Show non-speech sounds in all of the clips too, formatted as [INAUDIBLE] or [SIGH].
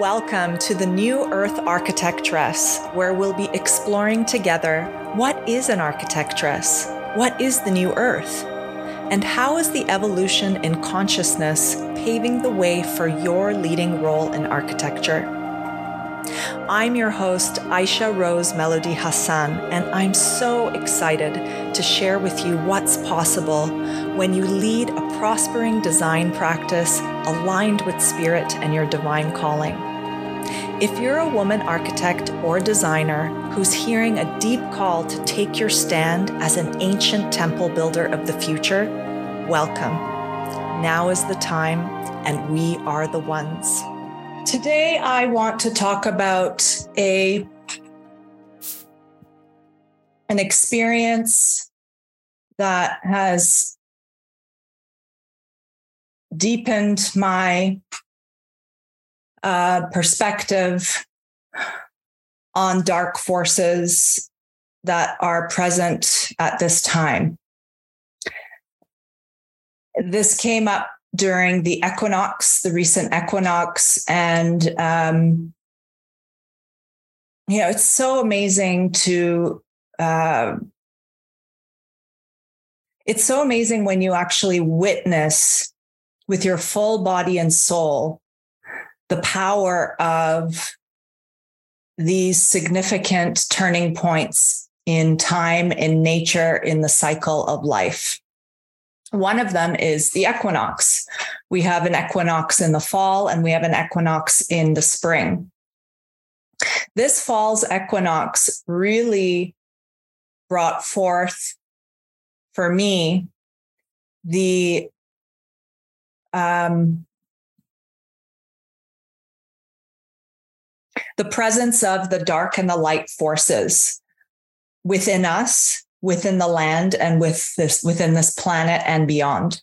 Welcome to the New Earth Architectress, where we'll be exploring together what is an architectress, what is the New Earth, and how is the evolution in consciousness paving the way for your leading role in architecture. I'm your host, Aisha Rose Melodie Hassan, and I'm so excited to share with you what's possible when you lead a prospering design practice aligned with spirit and your divine calling. If you're a woman architect or designer who's hearing a deep call to take your stand as an ancient temple builder of the future, welcome. Now is the time, and we are the ones. Today, I want to talk about a an experience that has deepened my uh, perspective on dark forces that are present at this time. This came up during the equinox, the recent equinox, and um, you know it's so amazing to. Uh, it's so amazing when you actually witness with your full body and soul the power of these significant turning points in time, in nature, in the cycle of life. One of them is the equinox. We have an equinox in the fall and we have an equinox in the spring. This fall's equinox really brought forth for me the um, the presence of the dark and the light forces within us, within the land, and with this within this planet and beyond.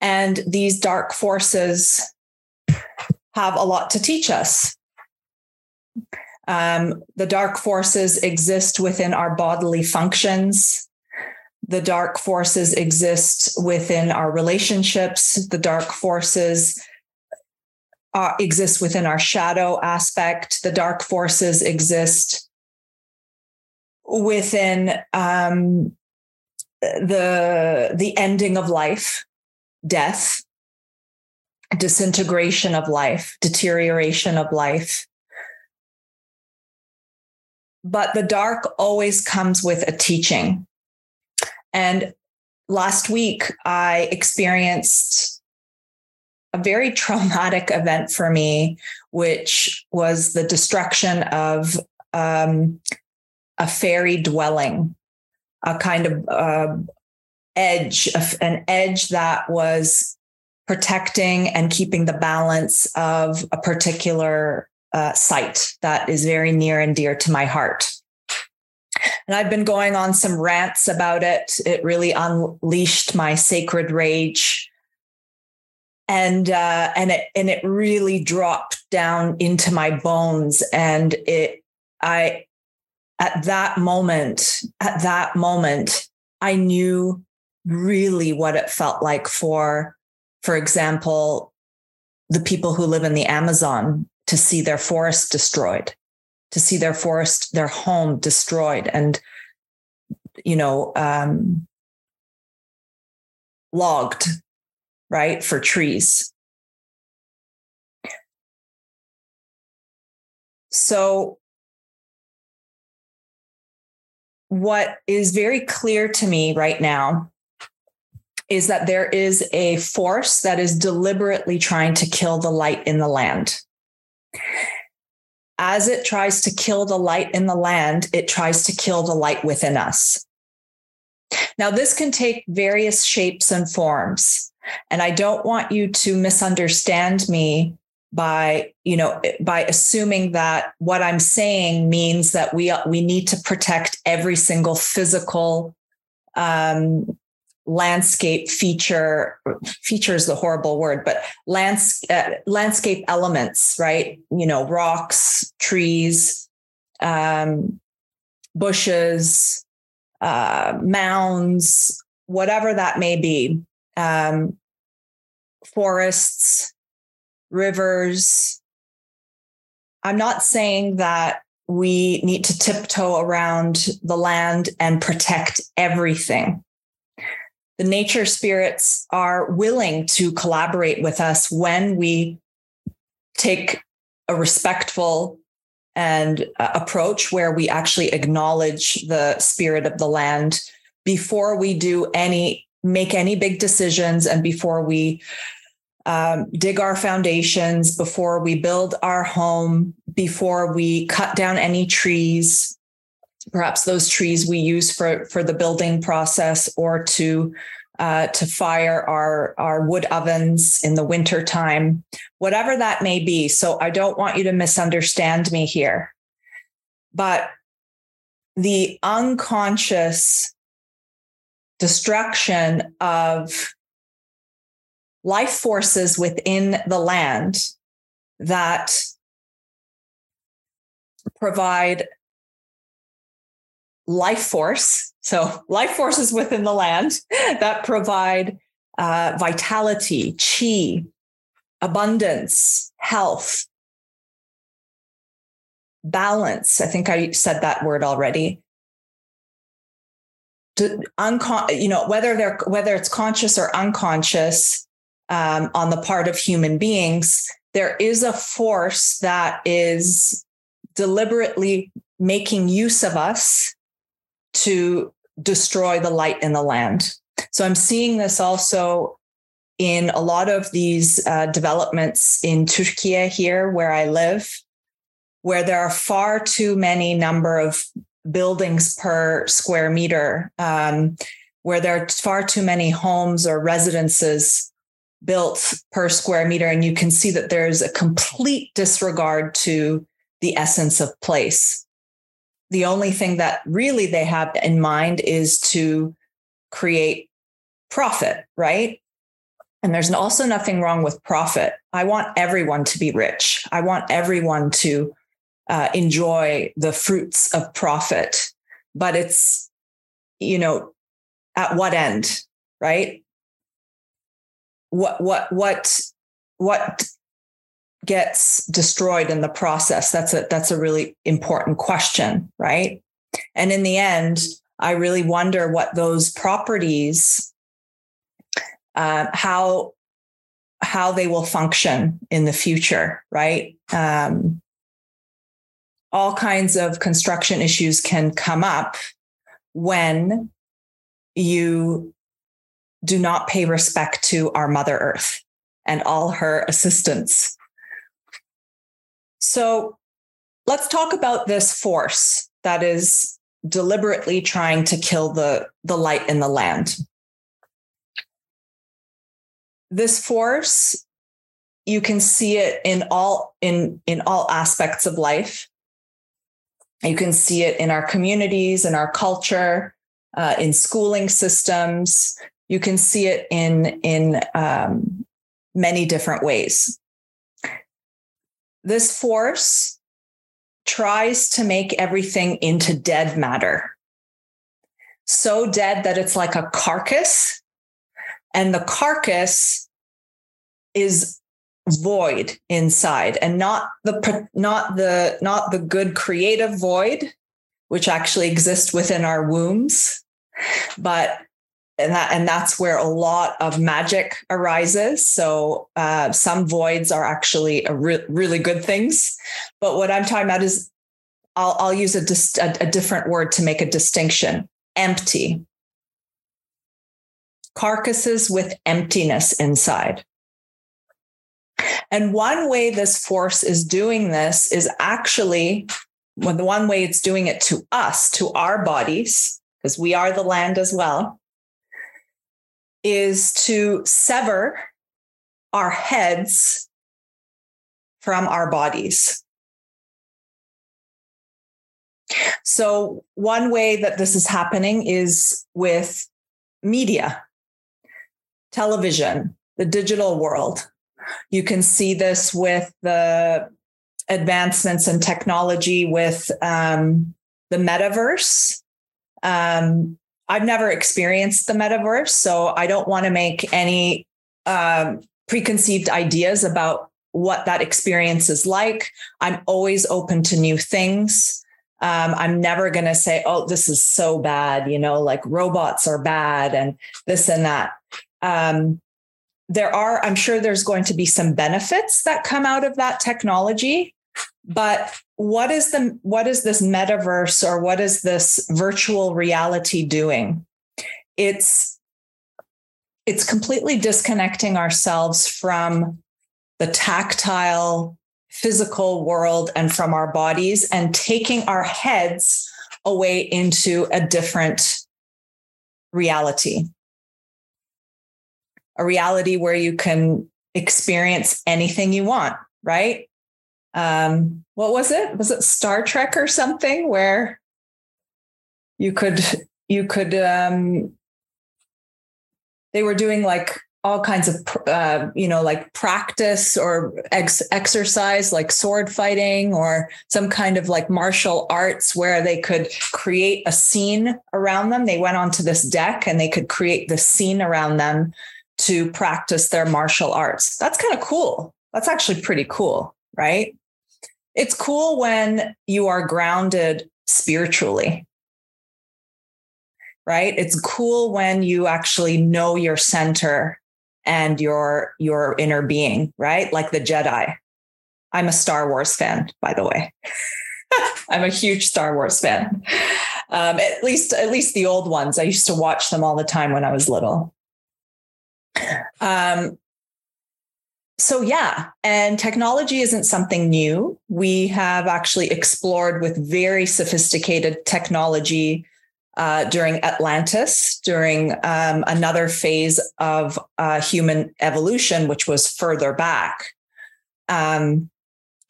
And these dark forces have a lot to teach us. Um, the dark forces exist within our bodily functions. The dark forces exist within our relationships. The dark forces uh, exists within our shadow aspect. The dark forces exist within um, the the ending of life, death, disintegration of life, deterioration of life. But the dark always comes with a teaching. And last week, I experienced a very traumatic event for me, which was the destruction of um, a fairy dwelling, a kind of uh, edge, an edge that was protecting and keeping the balance of a particular uh, site that is very near and dear to my heart. And I've been going on some rants about it. It really unleashed my sacred rage and uh, and it and it really dropped down into my bones. And it i at that moment at that moment i knew really what it felt like for for example the people who live in the amazon to see their forest destroyed to see their forest their home destroyed and you know um logged right, for trees. So, what is very clear to me right now is that there is a force that is deliberately trying to kill the light in the land. As it tries to kill the light in the land, it tries to kill the light within us. Now, this can take various shapes and forms. And I don't want you to misunderstand me by you know by assuming that what i'm saying means that we we need to protect every single physical um, landscape feature feature is the horrible word but lands, uh, landscape elements right? You know rocks trees um, bushes uh, mounds whatever that may be um, forests, rivers. I'm not saying that we need to tiptoe around the land and protect everything. The nature spirits are willing to collaborate with us when we take a respectful and uh, approach where we actually acknowledge the spirit of the land before we do any make any big decisions and before we um, dig our foundations before we build our home before we cut down any trees perhaps those trees we use for for the building process or to uh, to fire our our wood ovens in the winter time whatever that may be. So i don't want you to misunderstand me here. But the unconscious destruction of life forces within the land that provide life force. So, [LAUGHS] life forces within the land that provide uh, vitality, chi, abundance, health, balance. I think I said that word already. To uncon- you know, whether they're whether it's conscious or unconscious um, on the part of human beings, there is a force that is deliberately making use of us to destroy the light in the land. So I'm seeing this also in a lot of these uh, developments in Turkey here, where I live, where there are far too many number of buildings per square meter, um, where there are far too many homes or residences built per square meter. And you can see that there's a complete disregard to the essence of place. The only thing that really they have in mind is to create profit, right? And there's also nothing wrong with profit. I want everyone to be rich. I want everyone to uh, enjoy the fruits of profit, but it's, you know, at what end, right? what what what what gets destroyed in the process? That's a that's a really important question right? And in the end i really wonder what those properties uh, how how they will function in the future right? Um, all kinds of construction issues can come up when you do not pay respect to our Mother Earth and all her assistants. So let's talk about this force that is deliberately trying to kill the, the light in the land. This force, you can see it in all in, in all aspects of life. You can see it in our communities, in our culture, uh, in schooling systems, you can see it in in um, many different ways. This force tries to make everything into dead matter. So dead that it's like a carcass, and the carcass is void inside and not the not the not the good creative void which actually exists within our wombs. But and that and that's where a lot of magic arises. So uh, some voids are actually re- really good things. But what i'm talking about is i'll, I'll use a, dis- a, a different word to make a distinction. Empty. Carcasses with emptiness inside and one way this force is doing this is actually the one way it's doing it to us to our bodies because we are the land as well is to sever our heads from our bodies. So, one way that this is happening is with media, television, the digital world. You can see this with the advancements in technology with um, the metaverse. Um, I've never experienced the metaverse, so I don't want to make any um, preconceived ideas about what that experience is like. I'm always open to new things. Um, I'm never going to say, oh, this is so bad, you know, like robots are bad and this and that. Um, there are, I'm sure there's going to be some benefits that come out of that technology. But what is the what is this metaverse or what is this virtual reality doing? It's it's completely disconnecting ourselves from the tactile physical world and from our bodies and taking our heads away into a different reality. A reality where you can experience anything you want, right? Um, what was it? Was it Star Trek or something where you could you could um they were doing like all kinds of uh, you know like practice or ex- exercise like sword fighting or some kind of like martial arts where they could create a scene around them they went onto this deck and they could create the scene around them to practice their martial arts that's kind of cool that's actually pretty cool right it's cool when you are grounded spiritually right it's cool when you actually know your center and your your inner being, right? Like the Jedi. I'm a Star Wars fan, by the way. [LAUGHS] I'm a huge Star Wars fan. Um, at least at least the old ones. I used to watch them all the time when I was little. Um, so yeah, and technology isn't something new. We have actually explored with very sophisticated technology uh, during Atlantis, during um, another phase of uh, human evolution, which was further back. Um,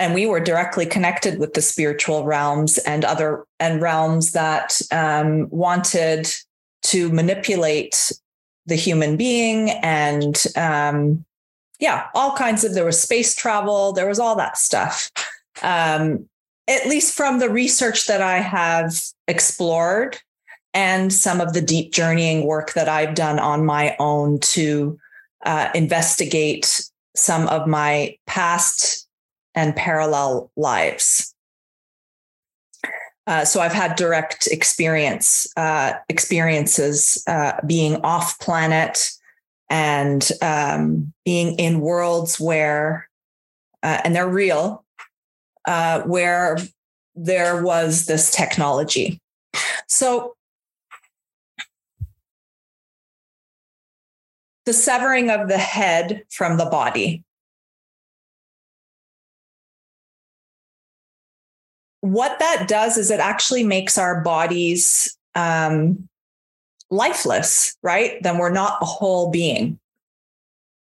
and we were directly connected with the spiritual realms and other and realms that um, wanted to manipulate the human being and um, yeah all kinds of there was space travel there was all that stuff um, at least from the research that i have explored and some of the deep journeying work that I've done on my own to uh, investigate some of my past and parallel lives. Uh, so I've had direct experience uh, experiences uh, being off planet and um, being in worlds where, uh, and they're real, uh, where there was this technology. So the severing of the head from the body. What that does is it actually makes our bodies um, lifeless, right? Then we're not a whole being.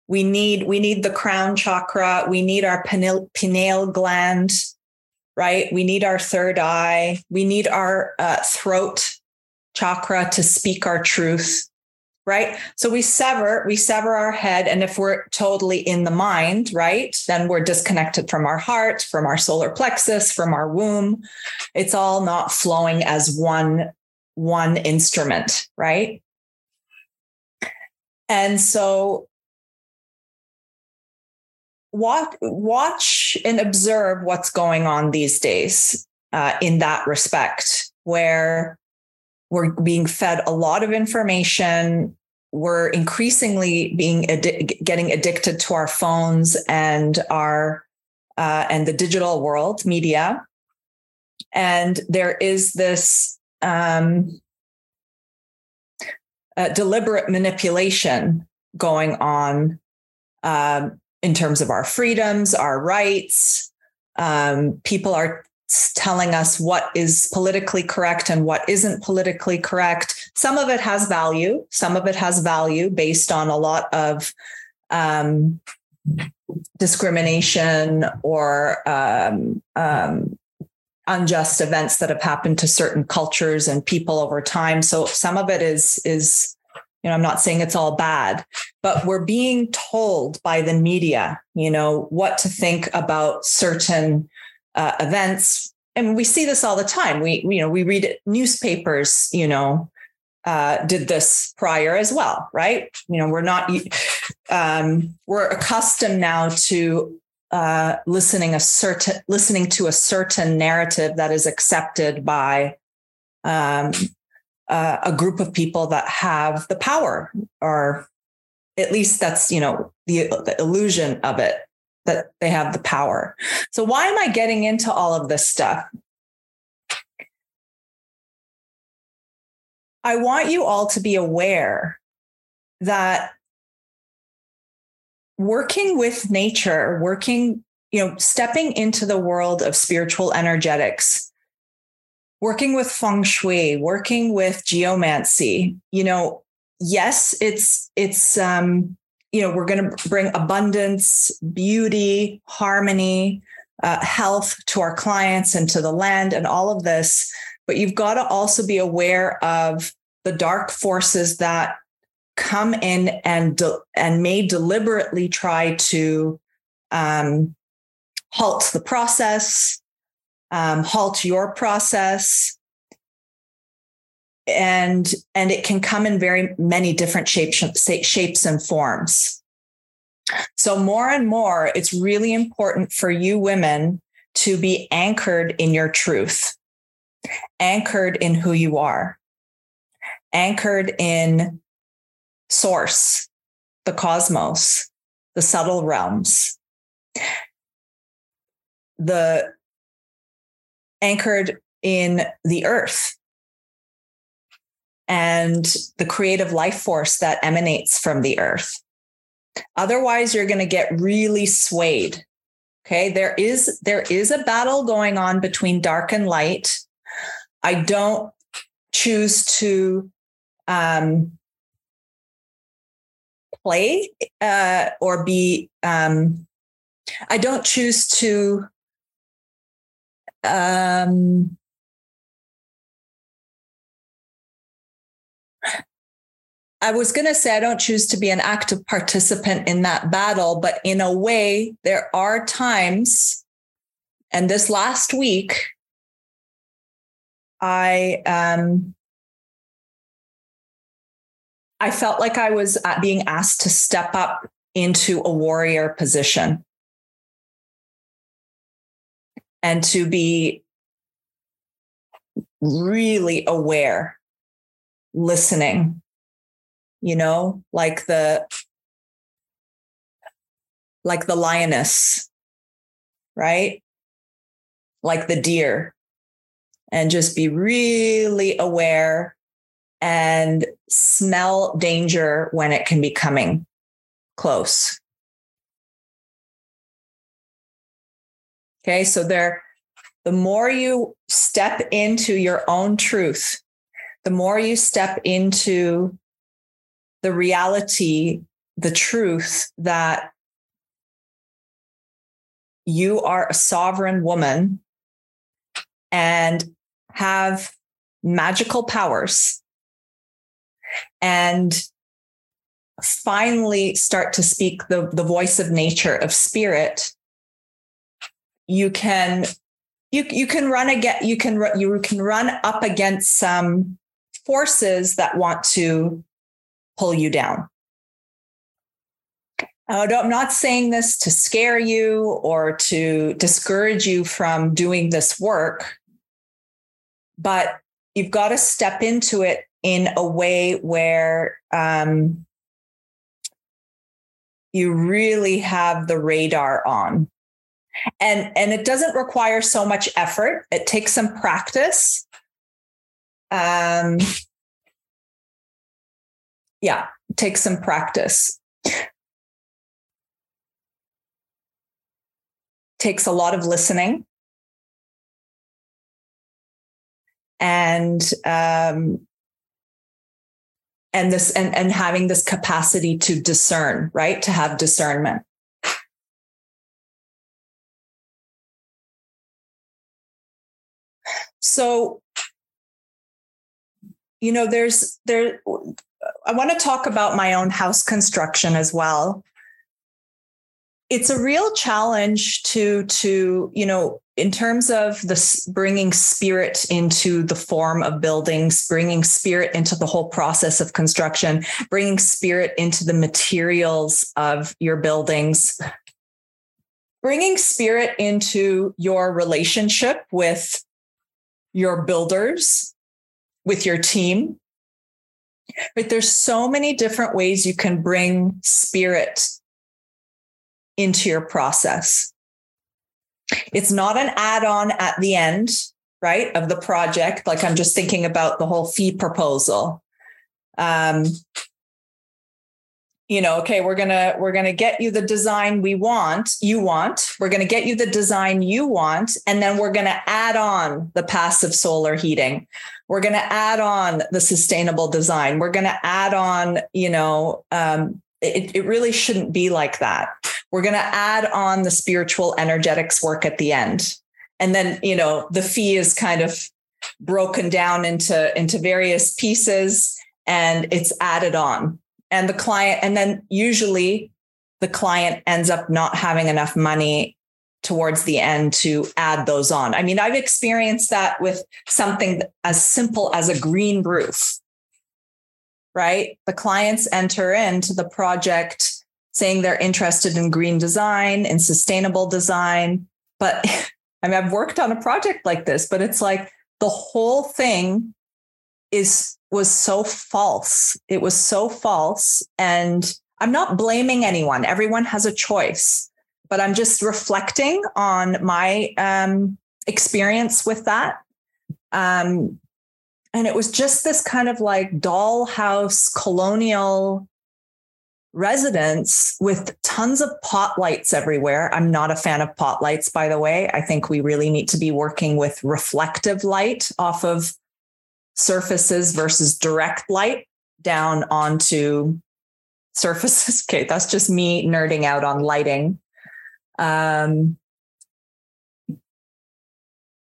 We need we need the crown chakra. We need our pineal, pineal gland, right? We need our third eye. We need our uh, throat chakra to speak our truth right? So we sever we sever our head and if we're totally in the mind right then we're disconnected from our heart from our solar plexus from our womb. It's all not flowing as one one instrument right? And so watch watch and observe what's going on these days uh, in that respect where we're being fed a lot of information. We're increasingly being addi- getting addicted to our phones and our uh, and the digital world, media. And there is this um, uh, deliberate manipulation going on um, in terms of our freedoms, our rights. Um, people are telling us what is politically correct and what isn't politically correct. Some of it has value. Some of it has value based on a lot of um, discrimination or um, um, unjust events that have happened to certain cultures and people over time. So some of it is is you know i'm not saying it's all bad but we're being told by the media you know what to think about certain uh, events. And we see this all the time. We you know we read newspapers you know uh, did this prior as well right? You know we're not um, we're accustomed now to uh, listening a certain listening to a certain narrative that is accepted by um, uh, a group of people that have the power, or at least that's you know the, the illusion of it that they have the power. So why am I getting into all of this stuff? I want you all to be aware that working with nature, working, you know, stepping into the world of spiritual energetics, working with feng shui, working with geomancy, you know, yes, it's it's um, you know, we're going to bring abundance, beauty, harmony, uh, health to our clients and to the land and all of this. But you've got to also be aware of the dark forces that come in and de- and may deliberately try to um, halt the process, um, halt your process, and and it can come in very many different shapes shapes and forms. So more and more, it's really important for you women to be anchored in your truth, anchored in who you are, anchored in source, the cosmos, the subtle realms, the anchored in the earth and the creative life force that emanates from the earth. Otherwise, you're going to get really swayed. Okay. There is, there is a battle going on between dark and light. I don't choose to um, play uh, or be um, i don't choose to um, I was going to say I don't choose to be an active participant in that battle, but in a way, there are times, and this last week, I um, I felt like I was being asked to step up into a warrior position. And to be really aware, listening, you know, like the like the lioness, right? Like the deer, and just be really aware and smell danger when it can be coming close. Okay, so there, the more you step into your own truth, the more you step into the reality, the truth that you are a sovereign woman and have magical powers and finally start to speak the, the voice of nature of spirit you can you you can run again you can you can run up against some forces that want to pull you down. I'm not saying this to scare you or to discourage you from doing this work, but you've got to step into it in a way where um, you really have the radar on. And and it doesn't require so much effort. It takes some practice. Um yeah it takes some practice. Takes a lot of listening. And um, and this and, and having this capacity to discern right? To have discernment. So you know there's there i want to talk about my own house construction as well it's a real challenge to to you know in terms of this bringing spirit into the form of buildings bringing spirit into the whole process of construction bringing spirit into the materials of your buildings bringing spirit into your relationship with your builders, with your team. But there's so many different ways you can bring spirit into your process. It's not an add on at the end, right, of the project. Like I'm just thinking about the whole fee proposal. Um, you know okay we're to we're to get you the design we want you want. We're to get you the design you want and then we're to add on the passive solar heating. We're to add on the sustainable design. We're to add on you know um, it, it really shouldn't be like that. We're to add on the spiritual energetics work at the end. And then you know the fee is kind of broken down into into various pieces and it's added on and the client and then usually the client ends up not having enough money towards the end to add those on. I mean, I've experienced that with something as simple as a green roof. Right? The clients enter into the project saying they're interested in green design and sustainable design, but [LAUGHS] I mean, I've worked on a project like this, but it's like the whole thing is was so false. It was so false. And I'm not blaming anyone. Everyone has a choice, but I'm just reflecting on my um, experience with that. Um, and it was just this kind of like dollhouse colonial residence with tons of pot lights everywhere. I'm not a fan of pot lights, by the way. I think we really need to be working with reflective light off of surfaces versus direct light down onto surfaces. [LAUGHS] Okay, that's just me nerding out on lighting. Um,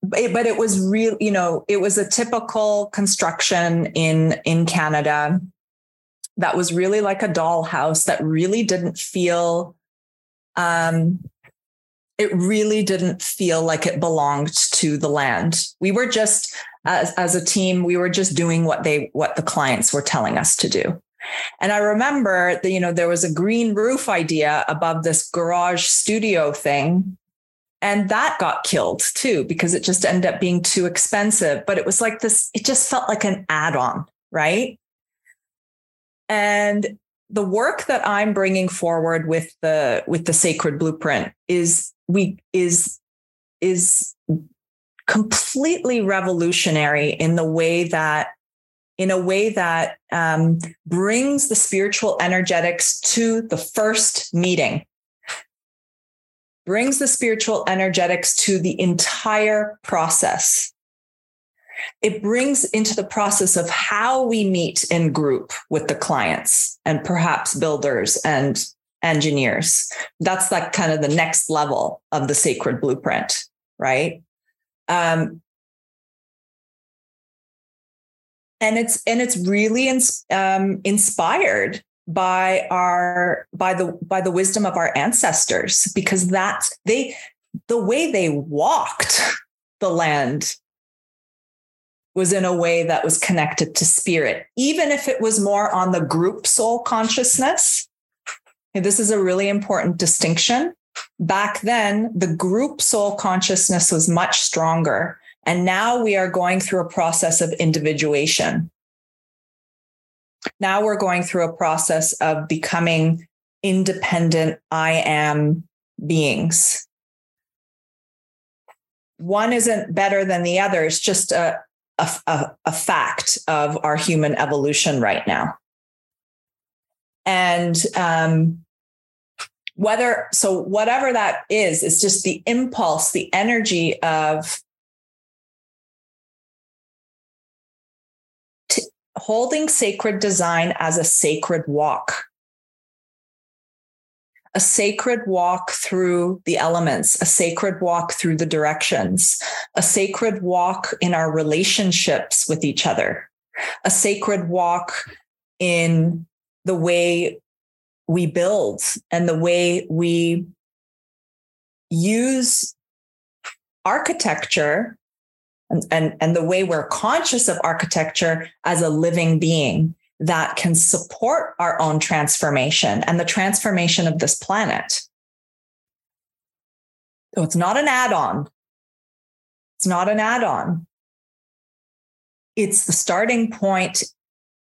but, it was real, you know, it was a typical construction in in Canada that was really like a dollhouse that really didn't feel um it really didn't feel like it belonged to the land. We were just as, as a team, we were just doing what they what the clients were telling us to do. And I remember that, you know, there was a green roof idea above this garage studio thing. And that got killed too, because it just ended up being too expensive. But it was like this, it just felt like an add on, right? And the work that I'm bringing forward with the with the sacred blueprint is we is is completely revolutionary in the way that in a way that um, brings the spiritual energetics to the first meeting. Brings the spiritual energetics to the entire process. It brings into the process of how we meet in group with the clients and perhaps builders and engineers. That's like kind of the next level of the sacred blueprint right um, and it's and it's really ins- um, inspired by our by the by the wisdom of our ancestors because that's they the way they walked the land was in a way that was connected to spirit even if it was more on the group soul consciousness. This is a really important distinction back then the group soul consciousness was much stronger. And now we are going through a process of individuation. Now we're going through a process of becoming independent I am beings. One isn't better than the other. It's just a, a, a, fact of our human evolution right now. And um, whether so whatever that is it's just the impulse the energy of t- holding sacred design as a sacred walk. A sacred walk through the elements, a sacred walk through the directions, a sacred walk in our relationships with each other, a sacred walk in the way we build and the way we use architecture and, and, and the way we're conscious of architecture as a living being that can support our own transformation and the transformation of this planet. So it's not an add on. It's not an add on. It's the starting point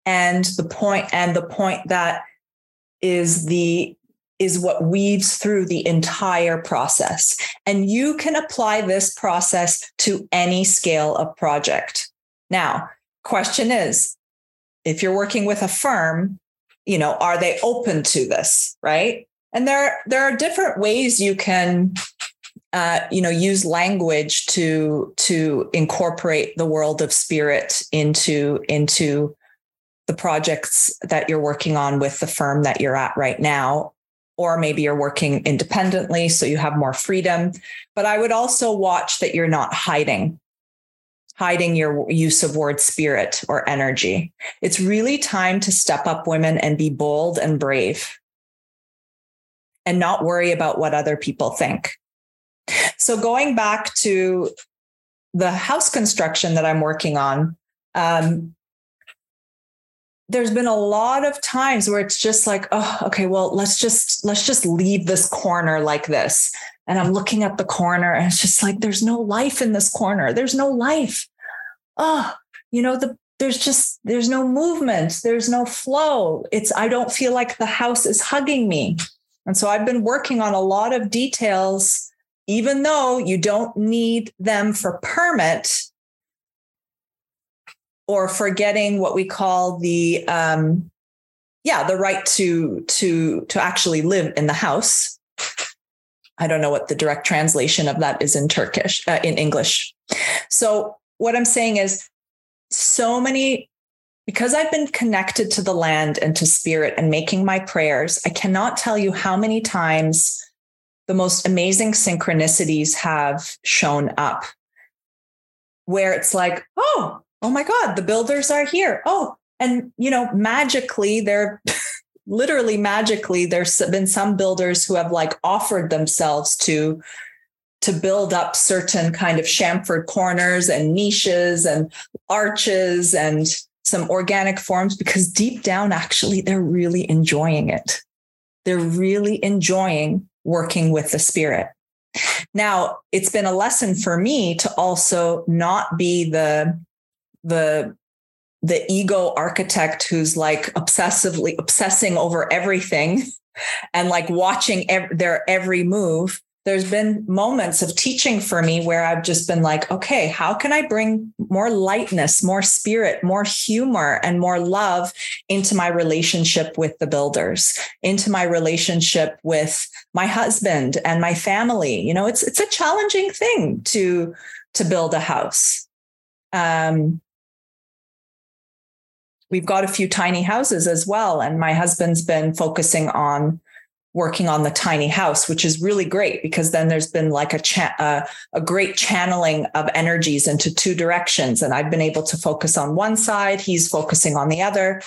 and the point and the point that is the is what weaves through the entire process. And you can apply this process to any scale of project. Now, question is if you're working with a firm, you know, are they open to this, right? And there there are different ways you can uh, you know use language to to incorporate the world of spirit into into the projects that you're working on with the firm that you're at right now or maybe you're working independently so you have more freedom. But i would also watch that you're not hiding hiding your use of word spirit or energy. It's really time to step up women and be bold and brave. And not worry about what other people think. So going back to the house construction that i'm working on um, there's been a lot of times where it's just like oh okay well let's just let's just leave this corner like this. And i'm looking at the corner and it's just like there's no life in this corner. There's no life. Oh you know the there's just there's no movement. There's no flow. It's i don't feel like the house is hugging me. And so i've been working on a lot of details even though you don't need them for permit or forgetting what we call the um, yeah the right to to to actually live in the house. I don't know what the direct translation of that is in turkish uh, in english. So what i'm saying is so many because i've been connected to the land and to spirit and making my prayers i cannot tell you how many times the most amazing synchronicities have shown up where it's like oh oh my God, the builders are here. Oh, and you know, magically, they're [LAUGHS] literally magically, there's been some builders who have like offered themselves to to build up certain kind of chamfered corners and niches and arches and some organic forms because deep down actually they're really enjoying it they're really enjoying working with the spirit now it's been a lesson for me to also not be the the the ego architect who's like obsessively obsessing over everything [LAUGHS] and like watching ev- their every move there's been moments of teaching for me where I've just been like, okay, how can I bring more lightness, more spirit, more humor, and more love into my relationship with the builders, into my relationship with my husband and my family? You know, it's it's a challenging thing to to build a house. Um, we've got a few tiny houses as well. And my husband's been focusing on working on the tiny house, which is really great because then there's been like a cha- uh, a great channeling of energies into two directions, and I've been able to focus on one side. He's focusing on the other.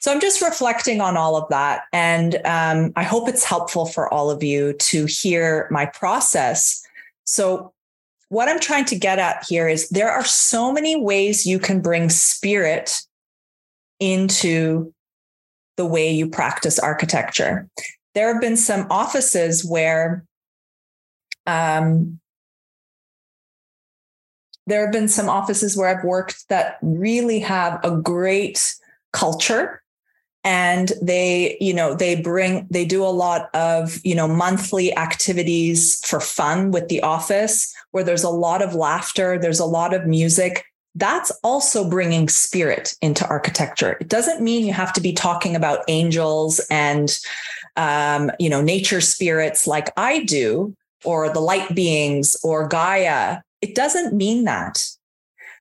So I'm just reflecting on all of that, and um, I hope it's helpful for all of you to hear my process. So. What I'm trying to get at here is there are so many ways you can bring spirit into the way you practice architecture. There have been some offices where um, there have been some offices where I've worked that really have a great culture and they you know they bring they do a lot of you know monthly activities for fun with the office where there's a lot of laughter there's a lot of music that's also bringing spirit into architecture. It doesn't mean you have to be talking about angels and, um, you know, nature spirits like I do, or the light beings or Gaia. It doesn't mean that.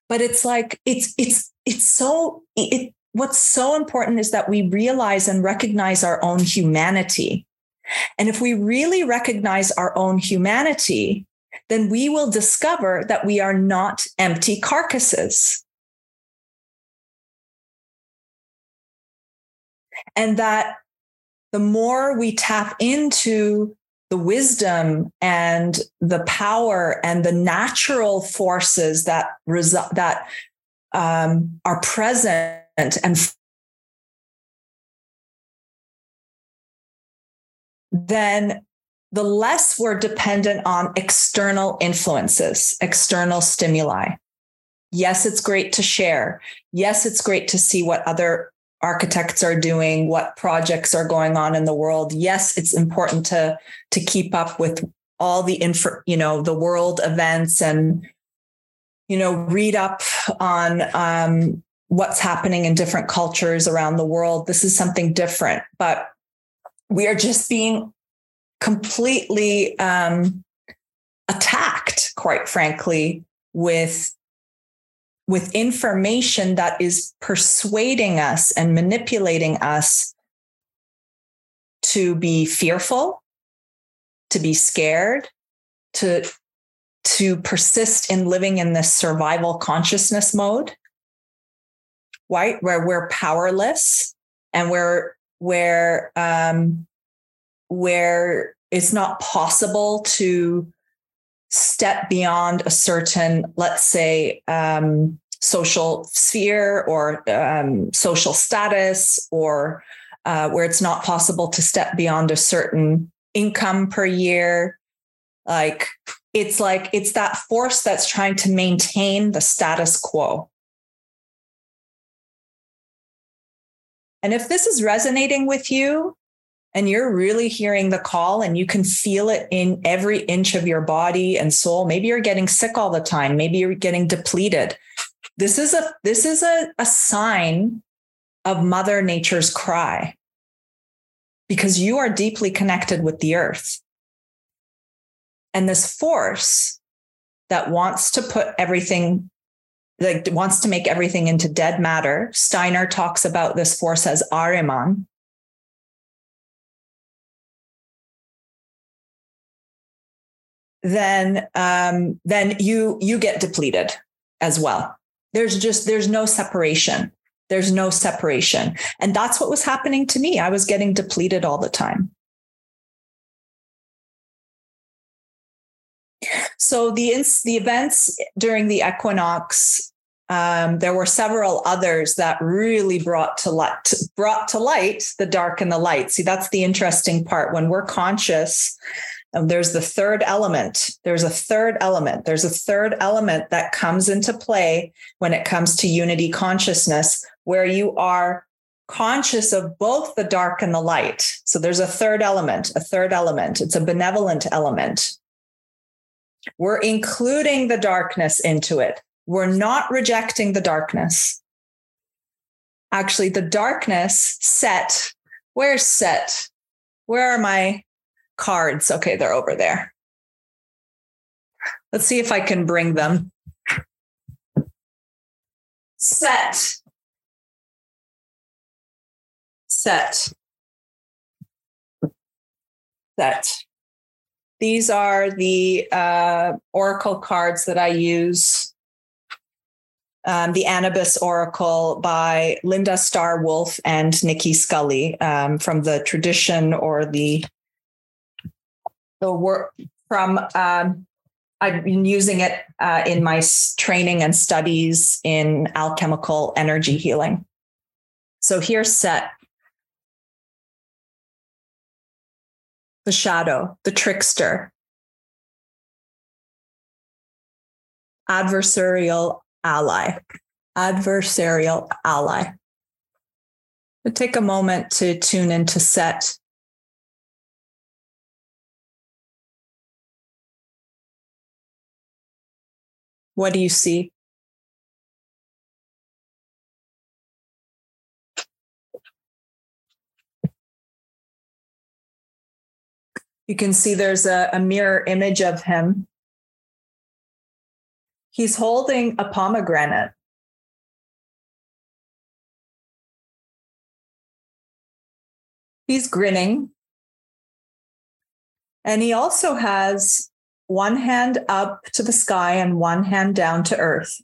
But it's like, it's, it's, it's so, it, what's so important is that we realize and recognize our own humanity. And if we really recognize our own humanity, then we will discover that we are not empty carcasses. And that the more we tap into the wisdom and the power and the natural forces that result that um, are present and then the less we're dependent on external influences, external stimuli. Yes, it's great to share. Yes, it's great to see what other architects are doing, what projects are going on in the world. Yes, it's important to to keep up with all the info, you know, the world events and you know, read up on um, what's happening in different cultures around the world. This is something different, but we are just being completely um, attacked, quite frankly, with with information that is persuading us and manipulating us to be fearful, to be scared, to to persist in living in this survival consciousness mode right? Where we're powerless and where where um where it's not possible to step beyond a certain let's say um social sphere or um, social status or uh, where it's not possible to step beyond a certain income per year like it's like it's that force that's trying to maintain the status quo. And if this is resonating with you and you're really hearing the call and you can feel it in every inch of your body and soul, maybe you're getting sick all the time, maybe you're getting depleted. This is a this is a, a sign of mother nature's cry because you are deeply connected with the earth. And this force that wants to put everything like wants to make everything into dead matter. Steiner talks about this force as Ahriman. Then, um, then you you get depleted as well. There's just there's no separation. There's no separation, and that's what was happening to me. I was getting depleted all the time. So the ins- the events during the equinox, um, there were several others that really brought to light brought to light the dark and the light. See, that's the interesting part. When we're conscious, um, there's the third element. There's a third element. There's a third element that comes into play when it comes to unity consciousness, where you are conscious of both the dark and the light. So there's a third element, a third element. It's a benevolent element. We're including the darkness into it. We're not rejecting the darkness. Actually, the darkness Set, where's Set? Where are my cards? Okay, they're over there. Let's see if I can bring them. Set. Set. Set. These are the uh, oracle cards that I use. Um, the Anubis Oracle by Linda Star Wolf and Nicki Scully um, from the tradition or the the work from. Um, I've been using it uh, in my training and studies in alchemical energy healing. So here's Set the shadow, the trickster, adversarial ally, adversarial ally. But take a moment to tune into Set. What do you see? You can see there's a, a mirror image of him. He's holding a pomegranate. He's grinning. And he also has one hand up to the sky and one hand down to earth.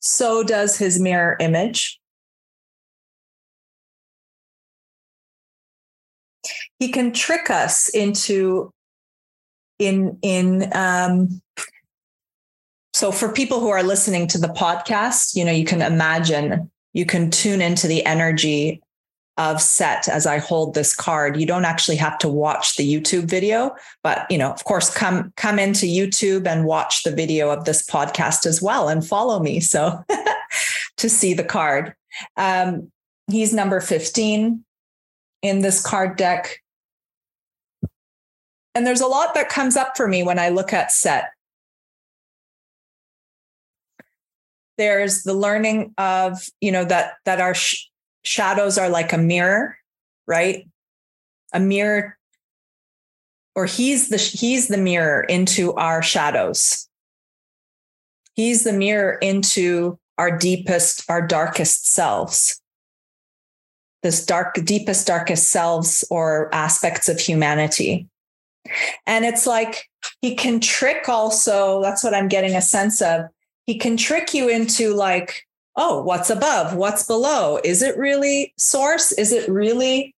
So does his mirror image. he can trick us into in in um, so for people who are listening to the podcast you know you can imagine you can tune into the energy of Set as I hold this card. You don't actually have to watch the YouTube video, but you know, of course, come come into YouTube and watch the video of this podcast as well and follow me. So [LAUGHS] to see the card. Um, he's number 15 in this card deck. And there's a lot that comes up for me when I look at Set. There's the learning of, you know, that that our sh- shadows are like a mirror, right? A mirror or he's the he's the mirror into our shadows. He's the mirror into our deepest, our darkest selves. This dark, deepest, darkest selves or aspects of humanity. And it's like he can trick also, that's what I'm getting a sense of. He can trick you into like, oh, what's above? What's below? Is it really source? Is it really,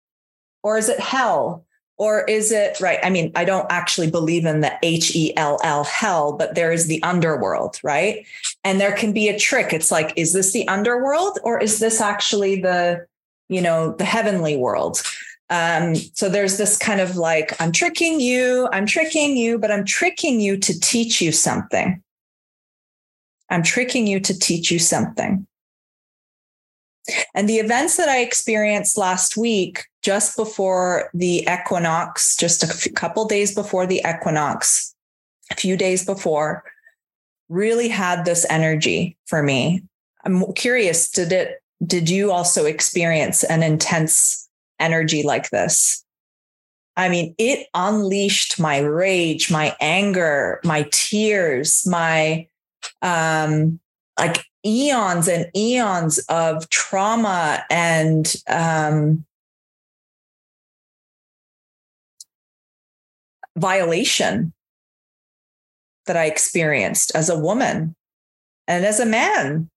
or is it hell? Or is it right? I mean, I don't actually believe in the H E L L hell, but there is the underworld, right? And there can be a trick. It's like, is this the underworld or is this actually the, you know, the heavenly world? Um, so there's this kind of like, I'm tricking you, I'm tricking you, but I'm tricking you to teach you something. I'm tricking you to teach you something. And the events that I experienced last week, just before the equinox, just a couple days before the equinox, a few days before, really had this energy for me. I'm curious, did it, did you also experience an intense energy like this? I mean, it unleashed my rage, my anger, my tears, my um like eons and eons of trauma and um, violation that I experienced as a woman and as a man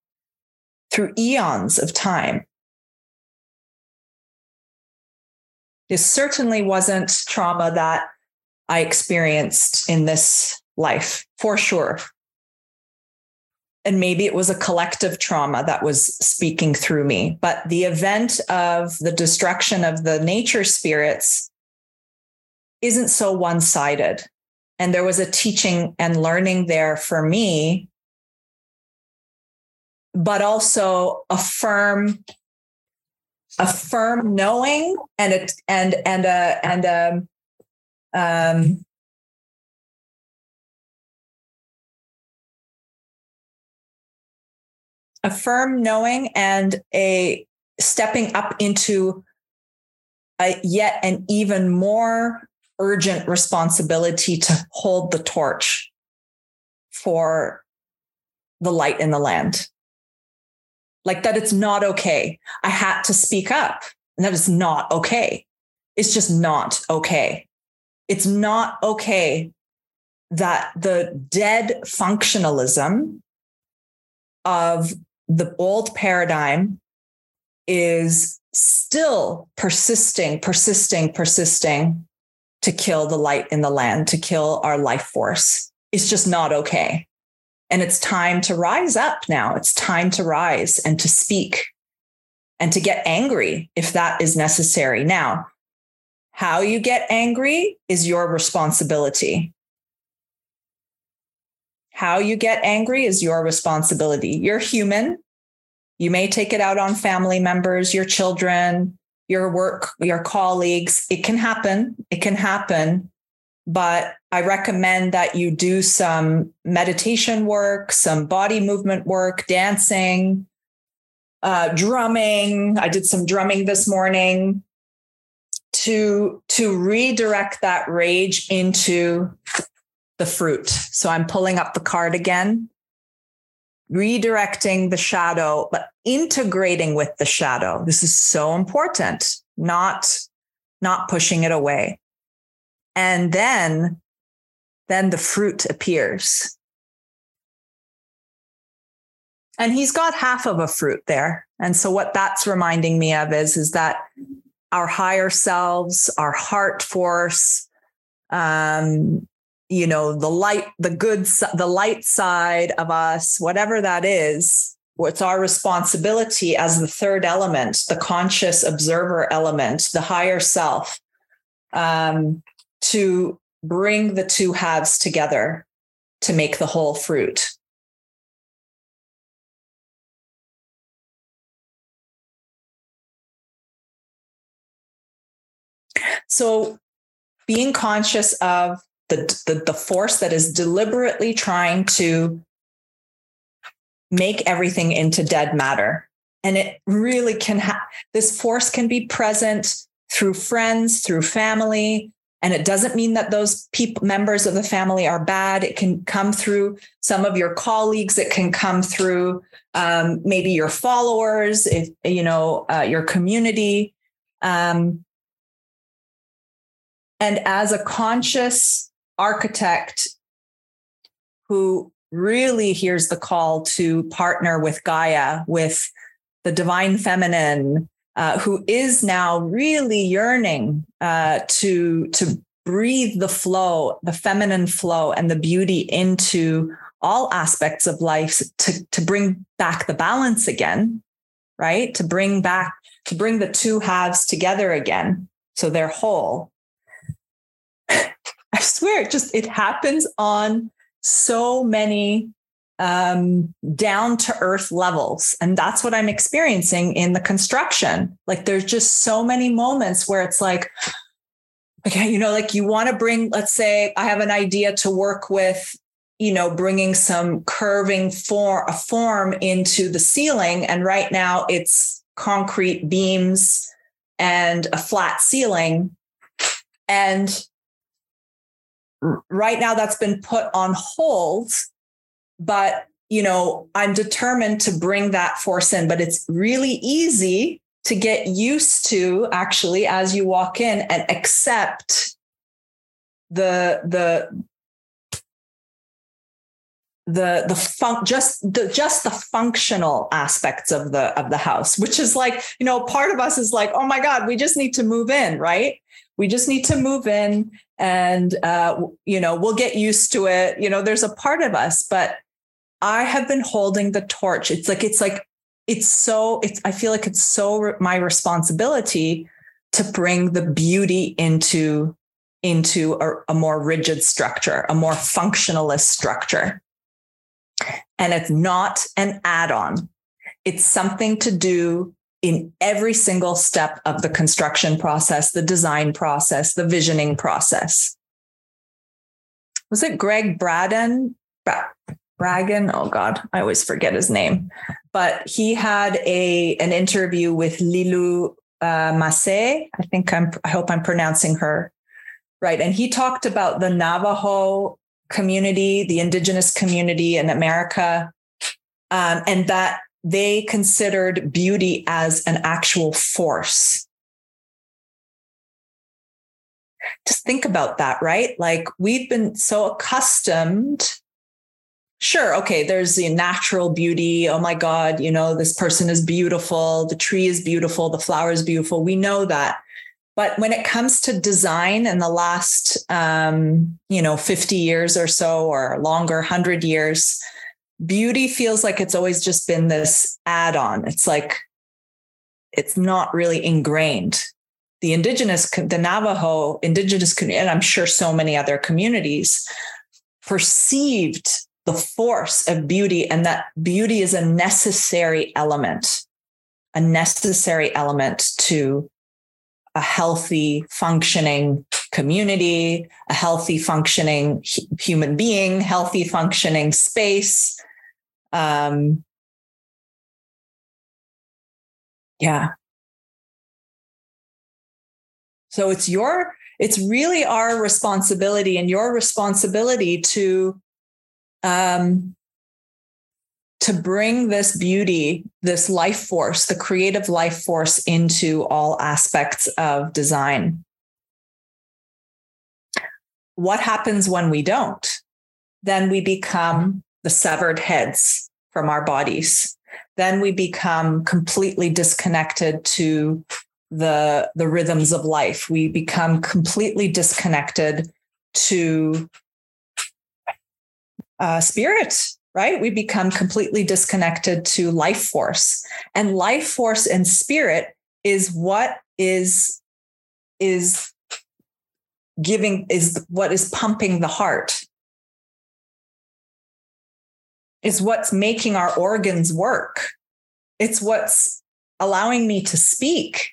through eons of time. This certainly wasn't trauma that I experienced in this life, for sure and maybe it was a collective trauma that was speaking through me. But the event of the destruction of the nature spirits isn't so one sided. And there was a teaching and learning there for me, but also a firm, a firm knowing and a, and and a and a um, a firm knowing and a stepping up into a yet an even more urgent responsibility to hold the torch for the light in the land. Like that it's not okay. I had to speak up. And that is not okay. It's just not okay. It's not okay that the dead functionalism of the old paradigm is still persisting, persisting, persisting to kill the light in the land, to kill our life force. It's just not okay. And it's time to rise up now. It's time to rise and to speak and to get angry if that is necessary. Now, how you get angry is your responsibility. How you get angry is your responsibility. You're human. You may take it out on family members, your children, your work, your colleagues. It can happen. It can happen. But I recommend that you do some meditation work, some body movement work, dancing, uh, drumming. I did some drumming this morning to to redirect that rage into the fruit. So I'm pulling up the card again, redirecting the shadow, but integrating with the shadow. This is so important, not, not pushing it away. And then, then the fruit appears. And he's got half of a fruit there. And so what that's reminding me of is, is that our higher selves, our heart force, um, you know the light the good the light side of us whatever that is it's our responsibility as the third element, the conscious observer element, the higher self, um, to bring the two halves together to make the whole fruit. So, being conscious of the, the, the force that is deliberately trying to make everything into dead matter. And it really can have this force can be present through friends, through family. And it doesn't mean that those people, members of the family are bad. It can come through some of your colleagues. It can come through um, maybe your followers, if you know uh, your community. Um, and as a conscious architect who really hears the call to partner with Gaia, with the divine feminine, uh, who is now really yearning uh, to to breathe the flow, the feminine flow, and the beauty into all aspects of life to to bring back the balance again, right? To bring back to bring the two halves together again, so they're whole. Swear, it just it happens on so many um, down to earth levels. And that's what I'm experiencing in the construction. Like there's just so many moments where it's like, okay, you know, like you want to bring, let's say I have an idea to work with, you know, bringing some curving form, a form into the ceiling. And right now it's concrete beams and a flat ceiling. And right now that's been put on hold but you know i'm determined to bring that force in but it's really easy to get used to actually as you walk in and accept the the the the fun just the just the functional aspects of the of the house which is like you know part of us is like oh my god we just need to move in right? We just need to move in and uh, you know we'll get used to it. You know there's a part of us but i have been holding the torch. It's like it's like it's so it's i feel like it's so my responsibility to bring the beauty into into a, a more rigid structure a more functionalist structure. And it's not an add-on. It's something to do in every single step of the construction process, the design process, the visioning process. Was it Gregg Braden? Bragan? Oh God, I always forget his name. But he had a an interview with Lilou uh, Macé. I think I'm. I hope I'm pronouncing her right. And he talked about the Navajo community, the indigenous community in America, um, and that they considered beauty as an actual force. Just think about that, right? Like we've been so accustomed. Sure, okay, there's the natural beauty. Oh my God, you know, this person is beautiful. The tree is beautiful. The flower is beautiful. We know that. But when it comes to design in the last, um, you know, 50 years or so or longer, 100 years, beauty feels like it's always just been this add on. It's like, it's not really ingrained. The indigenous, the Navajo indigenous community, and I'm sure so many other communities perceived the force of beauty and that beauty is a necessary element, a necessary element to a healthy, functioning community, a healthy, functioning human being, healthy, functioning space, um, yeah. So it's your, it's really our responsibility and your responsibility to, um, to bring this beauty, this life force, the creative life force into all aspects of design. What happens when we don't? Then we become the severed heads from our bodies. Then we become completely disconnected to the, the rhythms of life. We become completely disconnected to uh, spirit, right? We become completely disconnected to life force. And life force and spirit is what is is giving is what is pumping the heart. Is what's making our organs work. It's what's allowing me to speak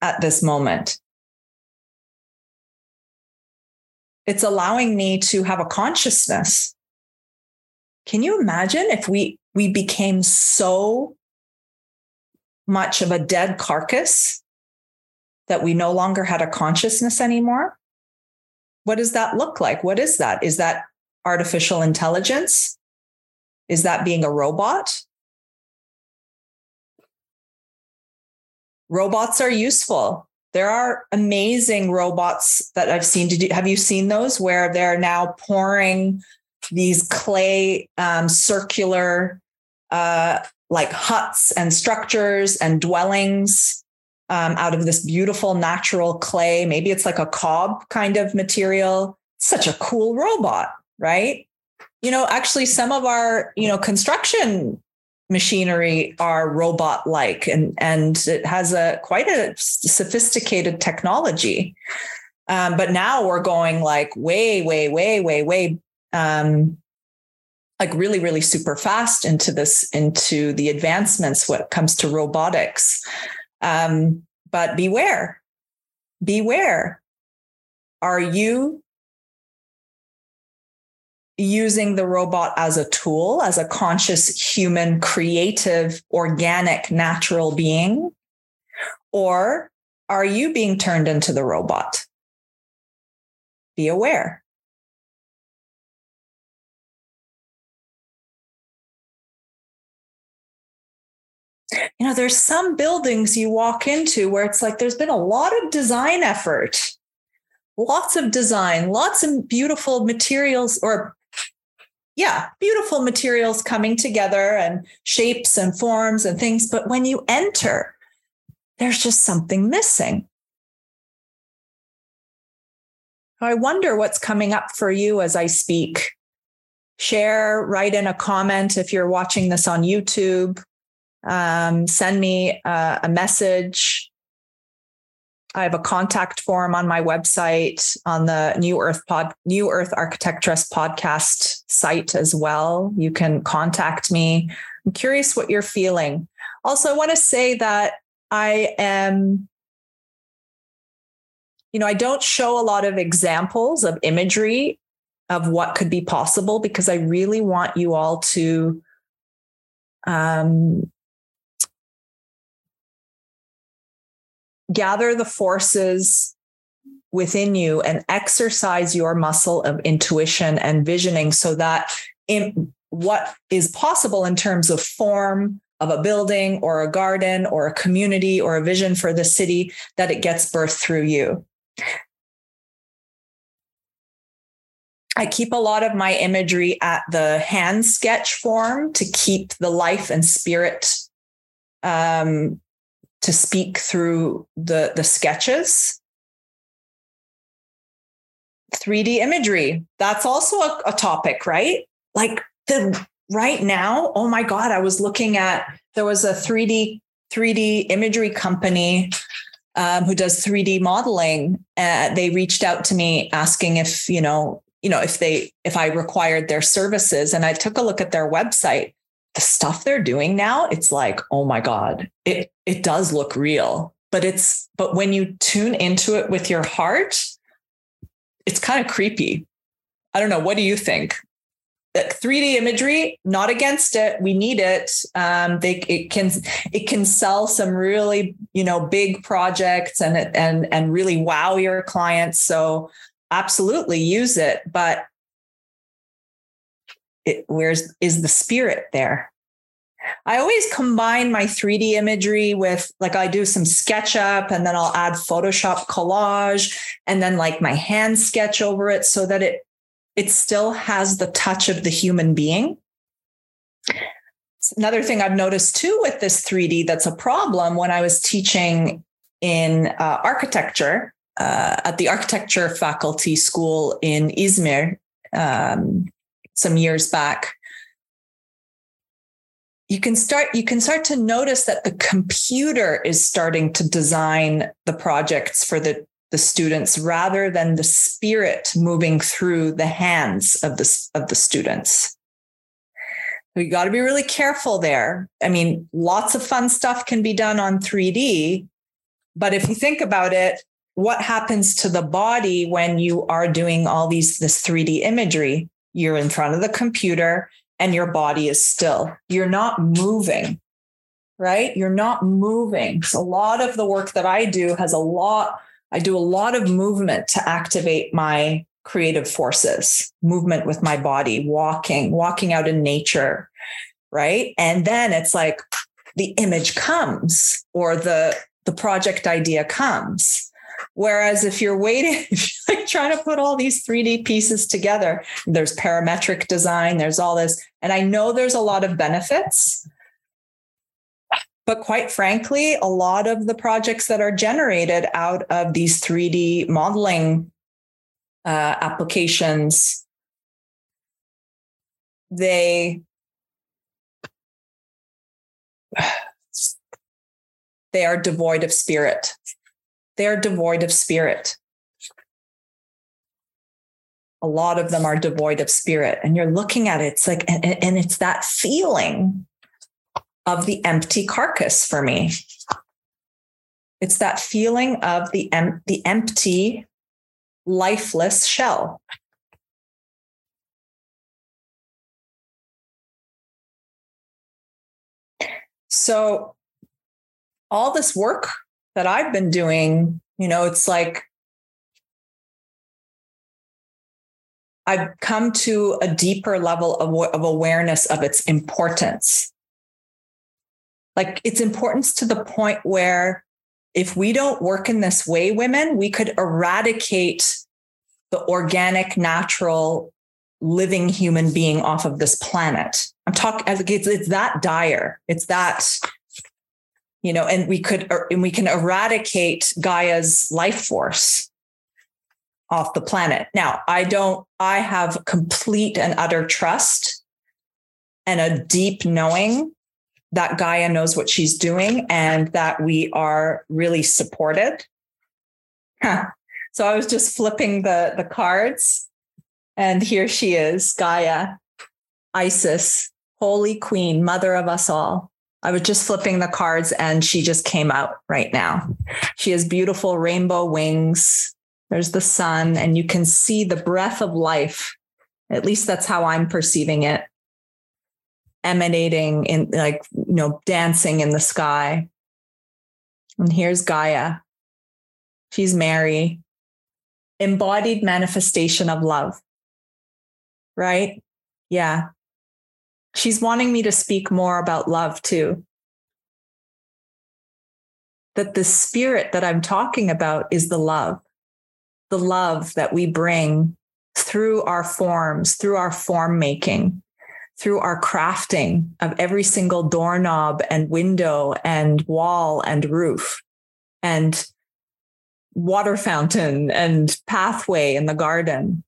at this moment. It's allowing me to have a consciousness. Can you imagine if we we became so much of a dead carcass that we no longer had a consciousness anymore? What does that look like? What is that? Is that artificial intelligence? Is that being a robot? Robots are useful. There are amazing robots that I've seen to do. Have you seen those where they're now pouring these clay um, circular uh, like huts and structures and dwellings um, out of this beautiful natural clay? Maybe it's like a cob kind of material. Such a cool robot, right? You know, actually, some of our you know construction machinery are robot like and and it has a quite a sophisticated technology. Um, but now we're going like way way way way way um, like really really super fast into this into the advancements when it comes to robotics. Um, but beware. Beware. Are you using the robot as a tool, as a conscious, human, creative, organic, natural being? Or are you being turned into the robot? Be aware. You know, there's some buildings you walk into where it's like there's been a lot of design effort, lots of design, lots of beautiful materials or yeah, beautiful materials coming together and shapes and forms and things. But when you enter, there's just something missing. I wonder what's coming up for you as I speak. Share, write in a comment if you're watching this on YouTube. Um, send me uh, a message I have a contact form on my website on the New Earth Pod New Earth Architectress podcast site as well. You can contact me. I'm curious what you're feeling. Also, I want to say that I am you know, I don't show a lot of examples of imagery of what could be possible because I really want you all to um, gather the forces within you and exercise your muscle of intuition and visioning so that in what is possible in terms of form of a building or a garden or a community or a vision for the city that it gets birthed through you. I keep a lot of my imagery at the hand sketch form to keep the life and spirit um, to speak through the the sketches. 3d imagery that's also a, a, topic right? Like the right now oh my god i was looking at there was a 3d 3d imagery company um, who does 3d modeling uh, they reached out to me asking if you know you know if they if i required their services and i took a look at their website the stuff they're doing now, it's like, oh my God, it it does look real. But it's but when you tune into it with your heart, it's kind of creepy. I don't know. What do you think? 3D imagery, not against it. We need it. Um, they it can it can sell some really you know big projects and it and and really wow your clients. So absolutely use it, but it, where's is the spirit there? I always combine my 3D imagery with like I do some SketchUp and then I'll add Photoshop collage and then like my hand sketch over it so that it it still has the touch of the human being. Another thing I've noticed too with this 3D that's a problem when I was teaching in uh, architecture uh, at the architecture faculty school in Izmir um, some years back. you can start you can start to notice that the computer is starting to design the projects for the the students rather than the spirit moving through the hands of the of the students we got to be really careful there i mean lots of fun stuff can be done on 3d but if you think about it what happens to the body when you are doing all these this 3d imagery you're in front of the computer and your body is still. You're not moving, right? You're not moving. So a lot of the work that I do has a lot, I do a lot of movement to activate my creative forces, movement with my body, walking, walking out in nature, right? And then it's like the image comes or the the project idea comes Whereas if you're waiting, [LAUGHS] like trying to put all these 3D pieces together, there's parametric design, there's all this. And I know there's a lot of benefits. But quite frankly, a lot of the projects that are generated out of these 3D modeling uh, applications, they [SIGHS] they are devoid of spirit they're devoid of spirit. A lot of them are devoid of spirit. And you're looking at it, it's like, and, and it's that feeling of the empty carcass for me. It's that feeling of the, em- the empty, lifeless shell. So, all this work that I've been doing, you know, it's like I've come to a deeper level of, of awareness of its importance. Like its importance to the point where if we don't work in this way, women, we could eradicate the organic, natural, living human being off of this planet. I'm talking, it's, it's that dire. It's that you know, and we could, er, and we can eradicate Gaia's life force off the planet. Now, I don't, I have complete and utter trust and a deep knowing that Gaia knows what she's doing and that we are really supported. Huh. So I was just flipping the, the cards, and here she is Gaia, Isis, Holy Queen, Mother of us all. I was just flipping the cards and she just came out right now. She has beautiful rainbow wings. There's the sun, and you can see the breath of life. At least that's how I'm perceiving it emanating in like, you know, dancing in the sky. And here's Gaia. She's Mary, embodied manifestation of love. Right? Yeah she's wanting me to speak more about love too. That the spirit that I'm talking about is the love, the love that we bring through our forms, through our form making, through our crafting of every single doorknob and window and wall and roof and water fountain and pathway in the garden.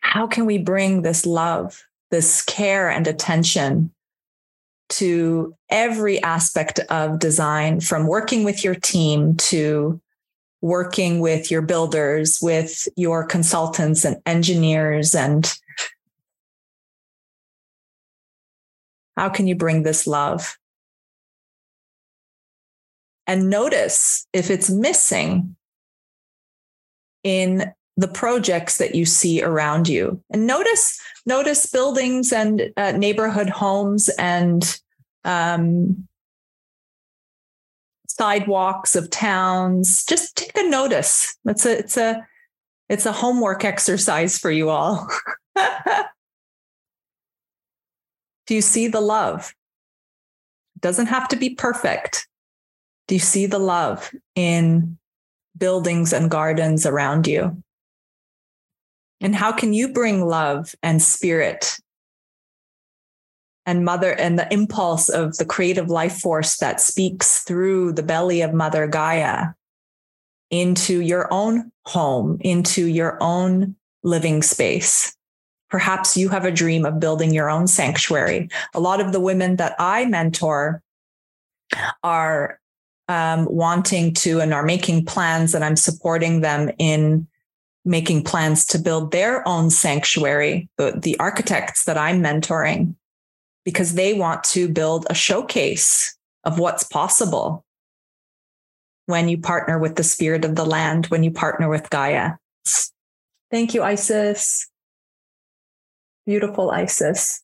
How can we bring this love this care and attention to every aspect of design from working with your team to working with your builders, with your consultants and engineers and how can you bring this love? And notice if it's missing in the projects that you see around you. And notice notice buildings and uh, neighborhood homes and um, sidewalks of towns. Just take a notice. It's a it's a it's a homework exercise for you all. [LAUGHS] Do you see the love? It doesn't have to be perfect. Do you see the love in buildings and gardens around you and how can you bring love and spirit and mother and the impulse of the creative life force that speaks through the belly of Mother Gaia into your own home, into your own living space? Perhaps you have a dream of building your own sanctuary. A lot of the women that I mentor are um, wanting to and are making plans, and I'm supporting them in making plans to build their own sanctuary. The, the architects that I'm mentoring, because they want to build a showcase of what's possible when you partner with the spirit of the land, when you partner with Gaia. Thank you, Isis. Beautiful Isis.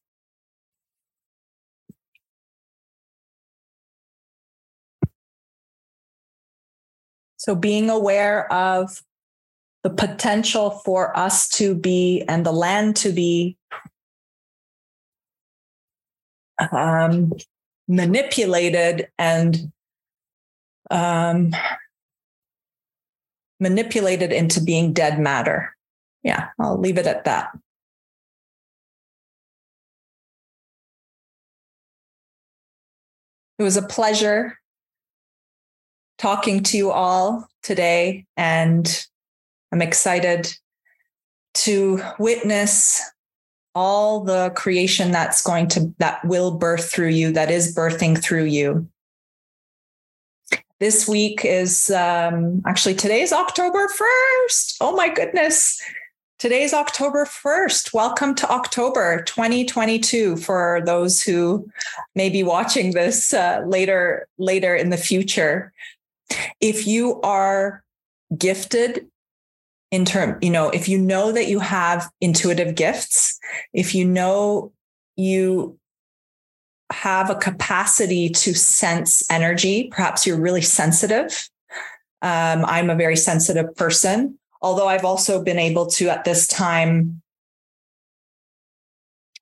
So being aware of the potential for us to be and the land to be um, manipulated and um, manipulated into being dead matter. Yeah, I'll leave it at that. It was a pleasure talking to you all today, and I'm excited to witness all the creation that's going to that will birth through you that is birthing through you. This week is um, actually today's october 1st oh my goodness. Today's october 1st welcome to october 2022 for those who may be watching this uh, later later in the future. If you are gifted in term you know if you know that you have intuitive gifts if you know you have a capacity to sense energy perhaps you're really sensitive um, i'm a very sensitive person although i've also been able to at this time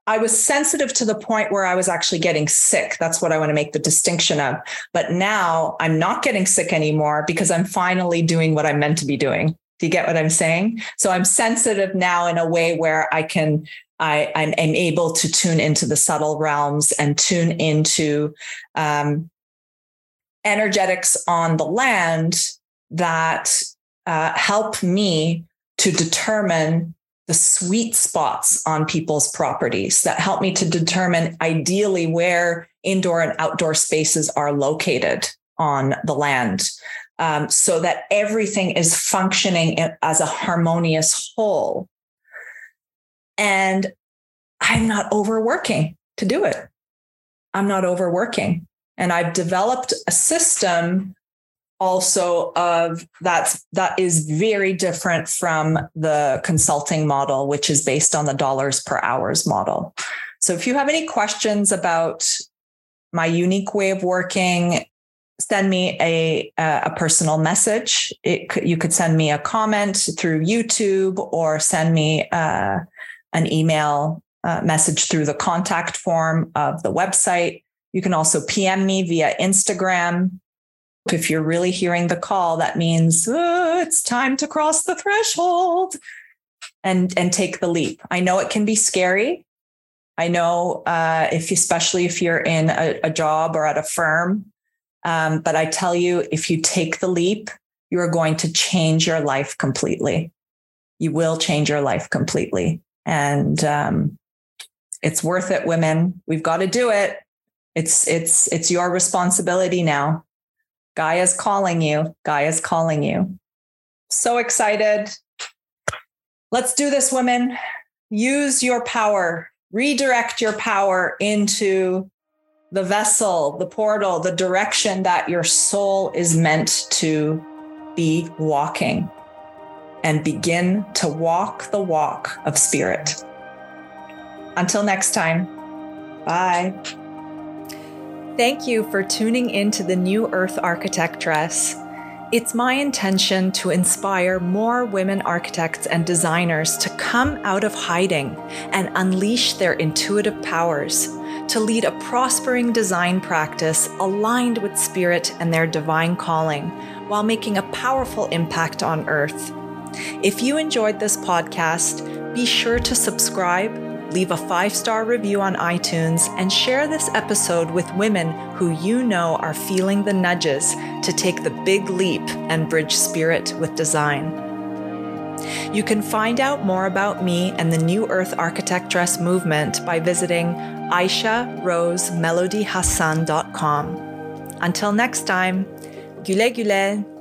I was sensitive to the point where I was actually getting sick. That's what I want to make the distinction of. But now I'm not getting sick anymore because I'm finally doing what I'm meant to be doing. Do you get what I'm saying? So I'm sensitive now in a way where I can, I, I'm, I'm able to tune into the subtle realms and tune into um, energetics on the land that uh, help me to determine the sweet spots on people's properties that help me to determine ideally where indoor and outdoor spaces are located on the land um, so that everything is functioning as a harmonious whole. And I'm not overworking to do it. I'm not overworking. And I've developed a system also of that's that is very different from the consulting model which is based on the dollars per hours model so if you have any questions about my unique way of working send me a a personal message it you could send me a comment through youtube or send me uh, an email uh, message through the contact form of the website you can also pm me via instagram if you're really hearing the call, that means oh, it's time to cross the threshold and and take the leap. I know it can be scary. I know uh, if especially if you're in a, a job or at a firm, um, but I tell you, if you take the leap, you are going to change your life completely. You will change your life completely, and um, it's worth it, women. We've got to do it. It's it's it's your responsibility now. Gaia's calling you. Gaia's calling you. So excited. Let's do this, women. Use your power, redirect your power into the vessel, the portal, the direction that your soul is meant to be walking, and begin to walk the walk of spirit. Until next time, bye. Thank you for tuning in to the New Earth Architectress. It's my intention to inspire more women architects and designers to come out of hiding and unleash their intuitive powers, to lead a prospering design practice aligned with spirit and their divine calling, while making a powerful impact on Earth. If you enjoyed this podcast, be sure to subscribe leave a five star review on iTunes, and share this episode with women who you know are feeling the nudges to take the big leap and bridge spirit with design. You can find out more about me and the New Earth Architectress movement by visiting aisharosemelodiehassan.com. Until next time, güle güle.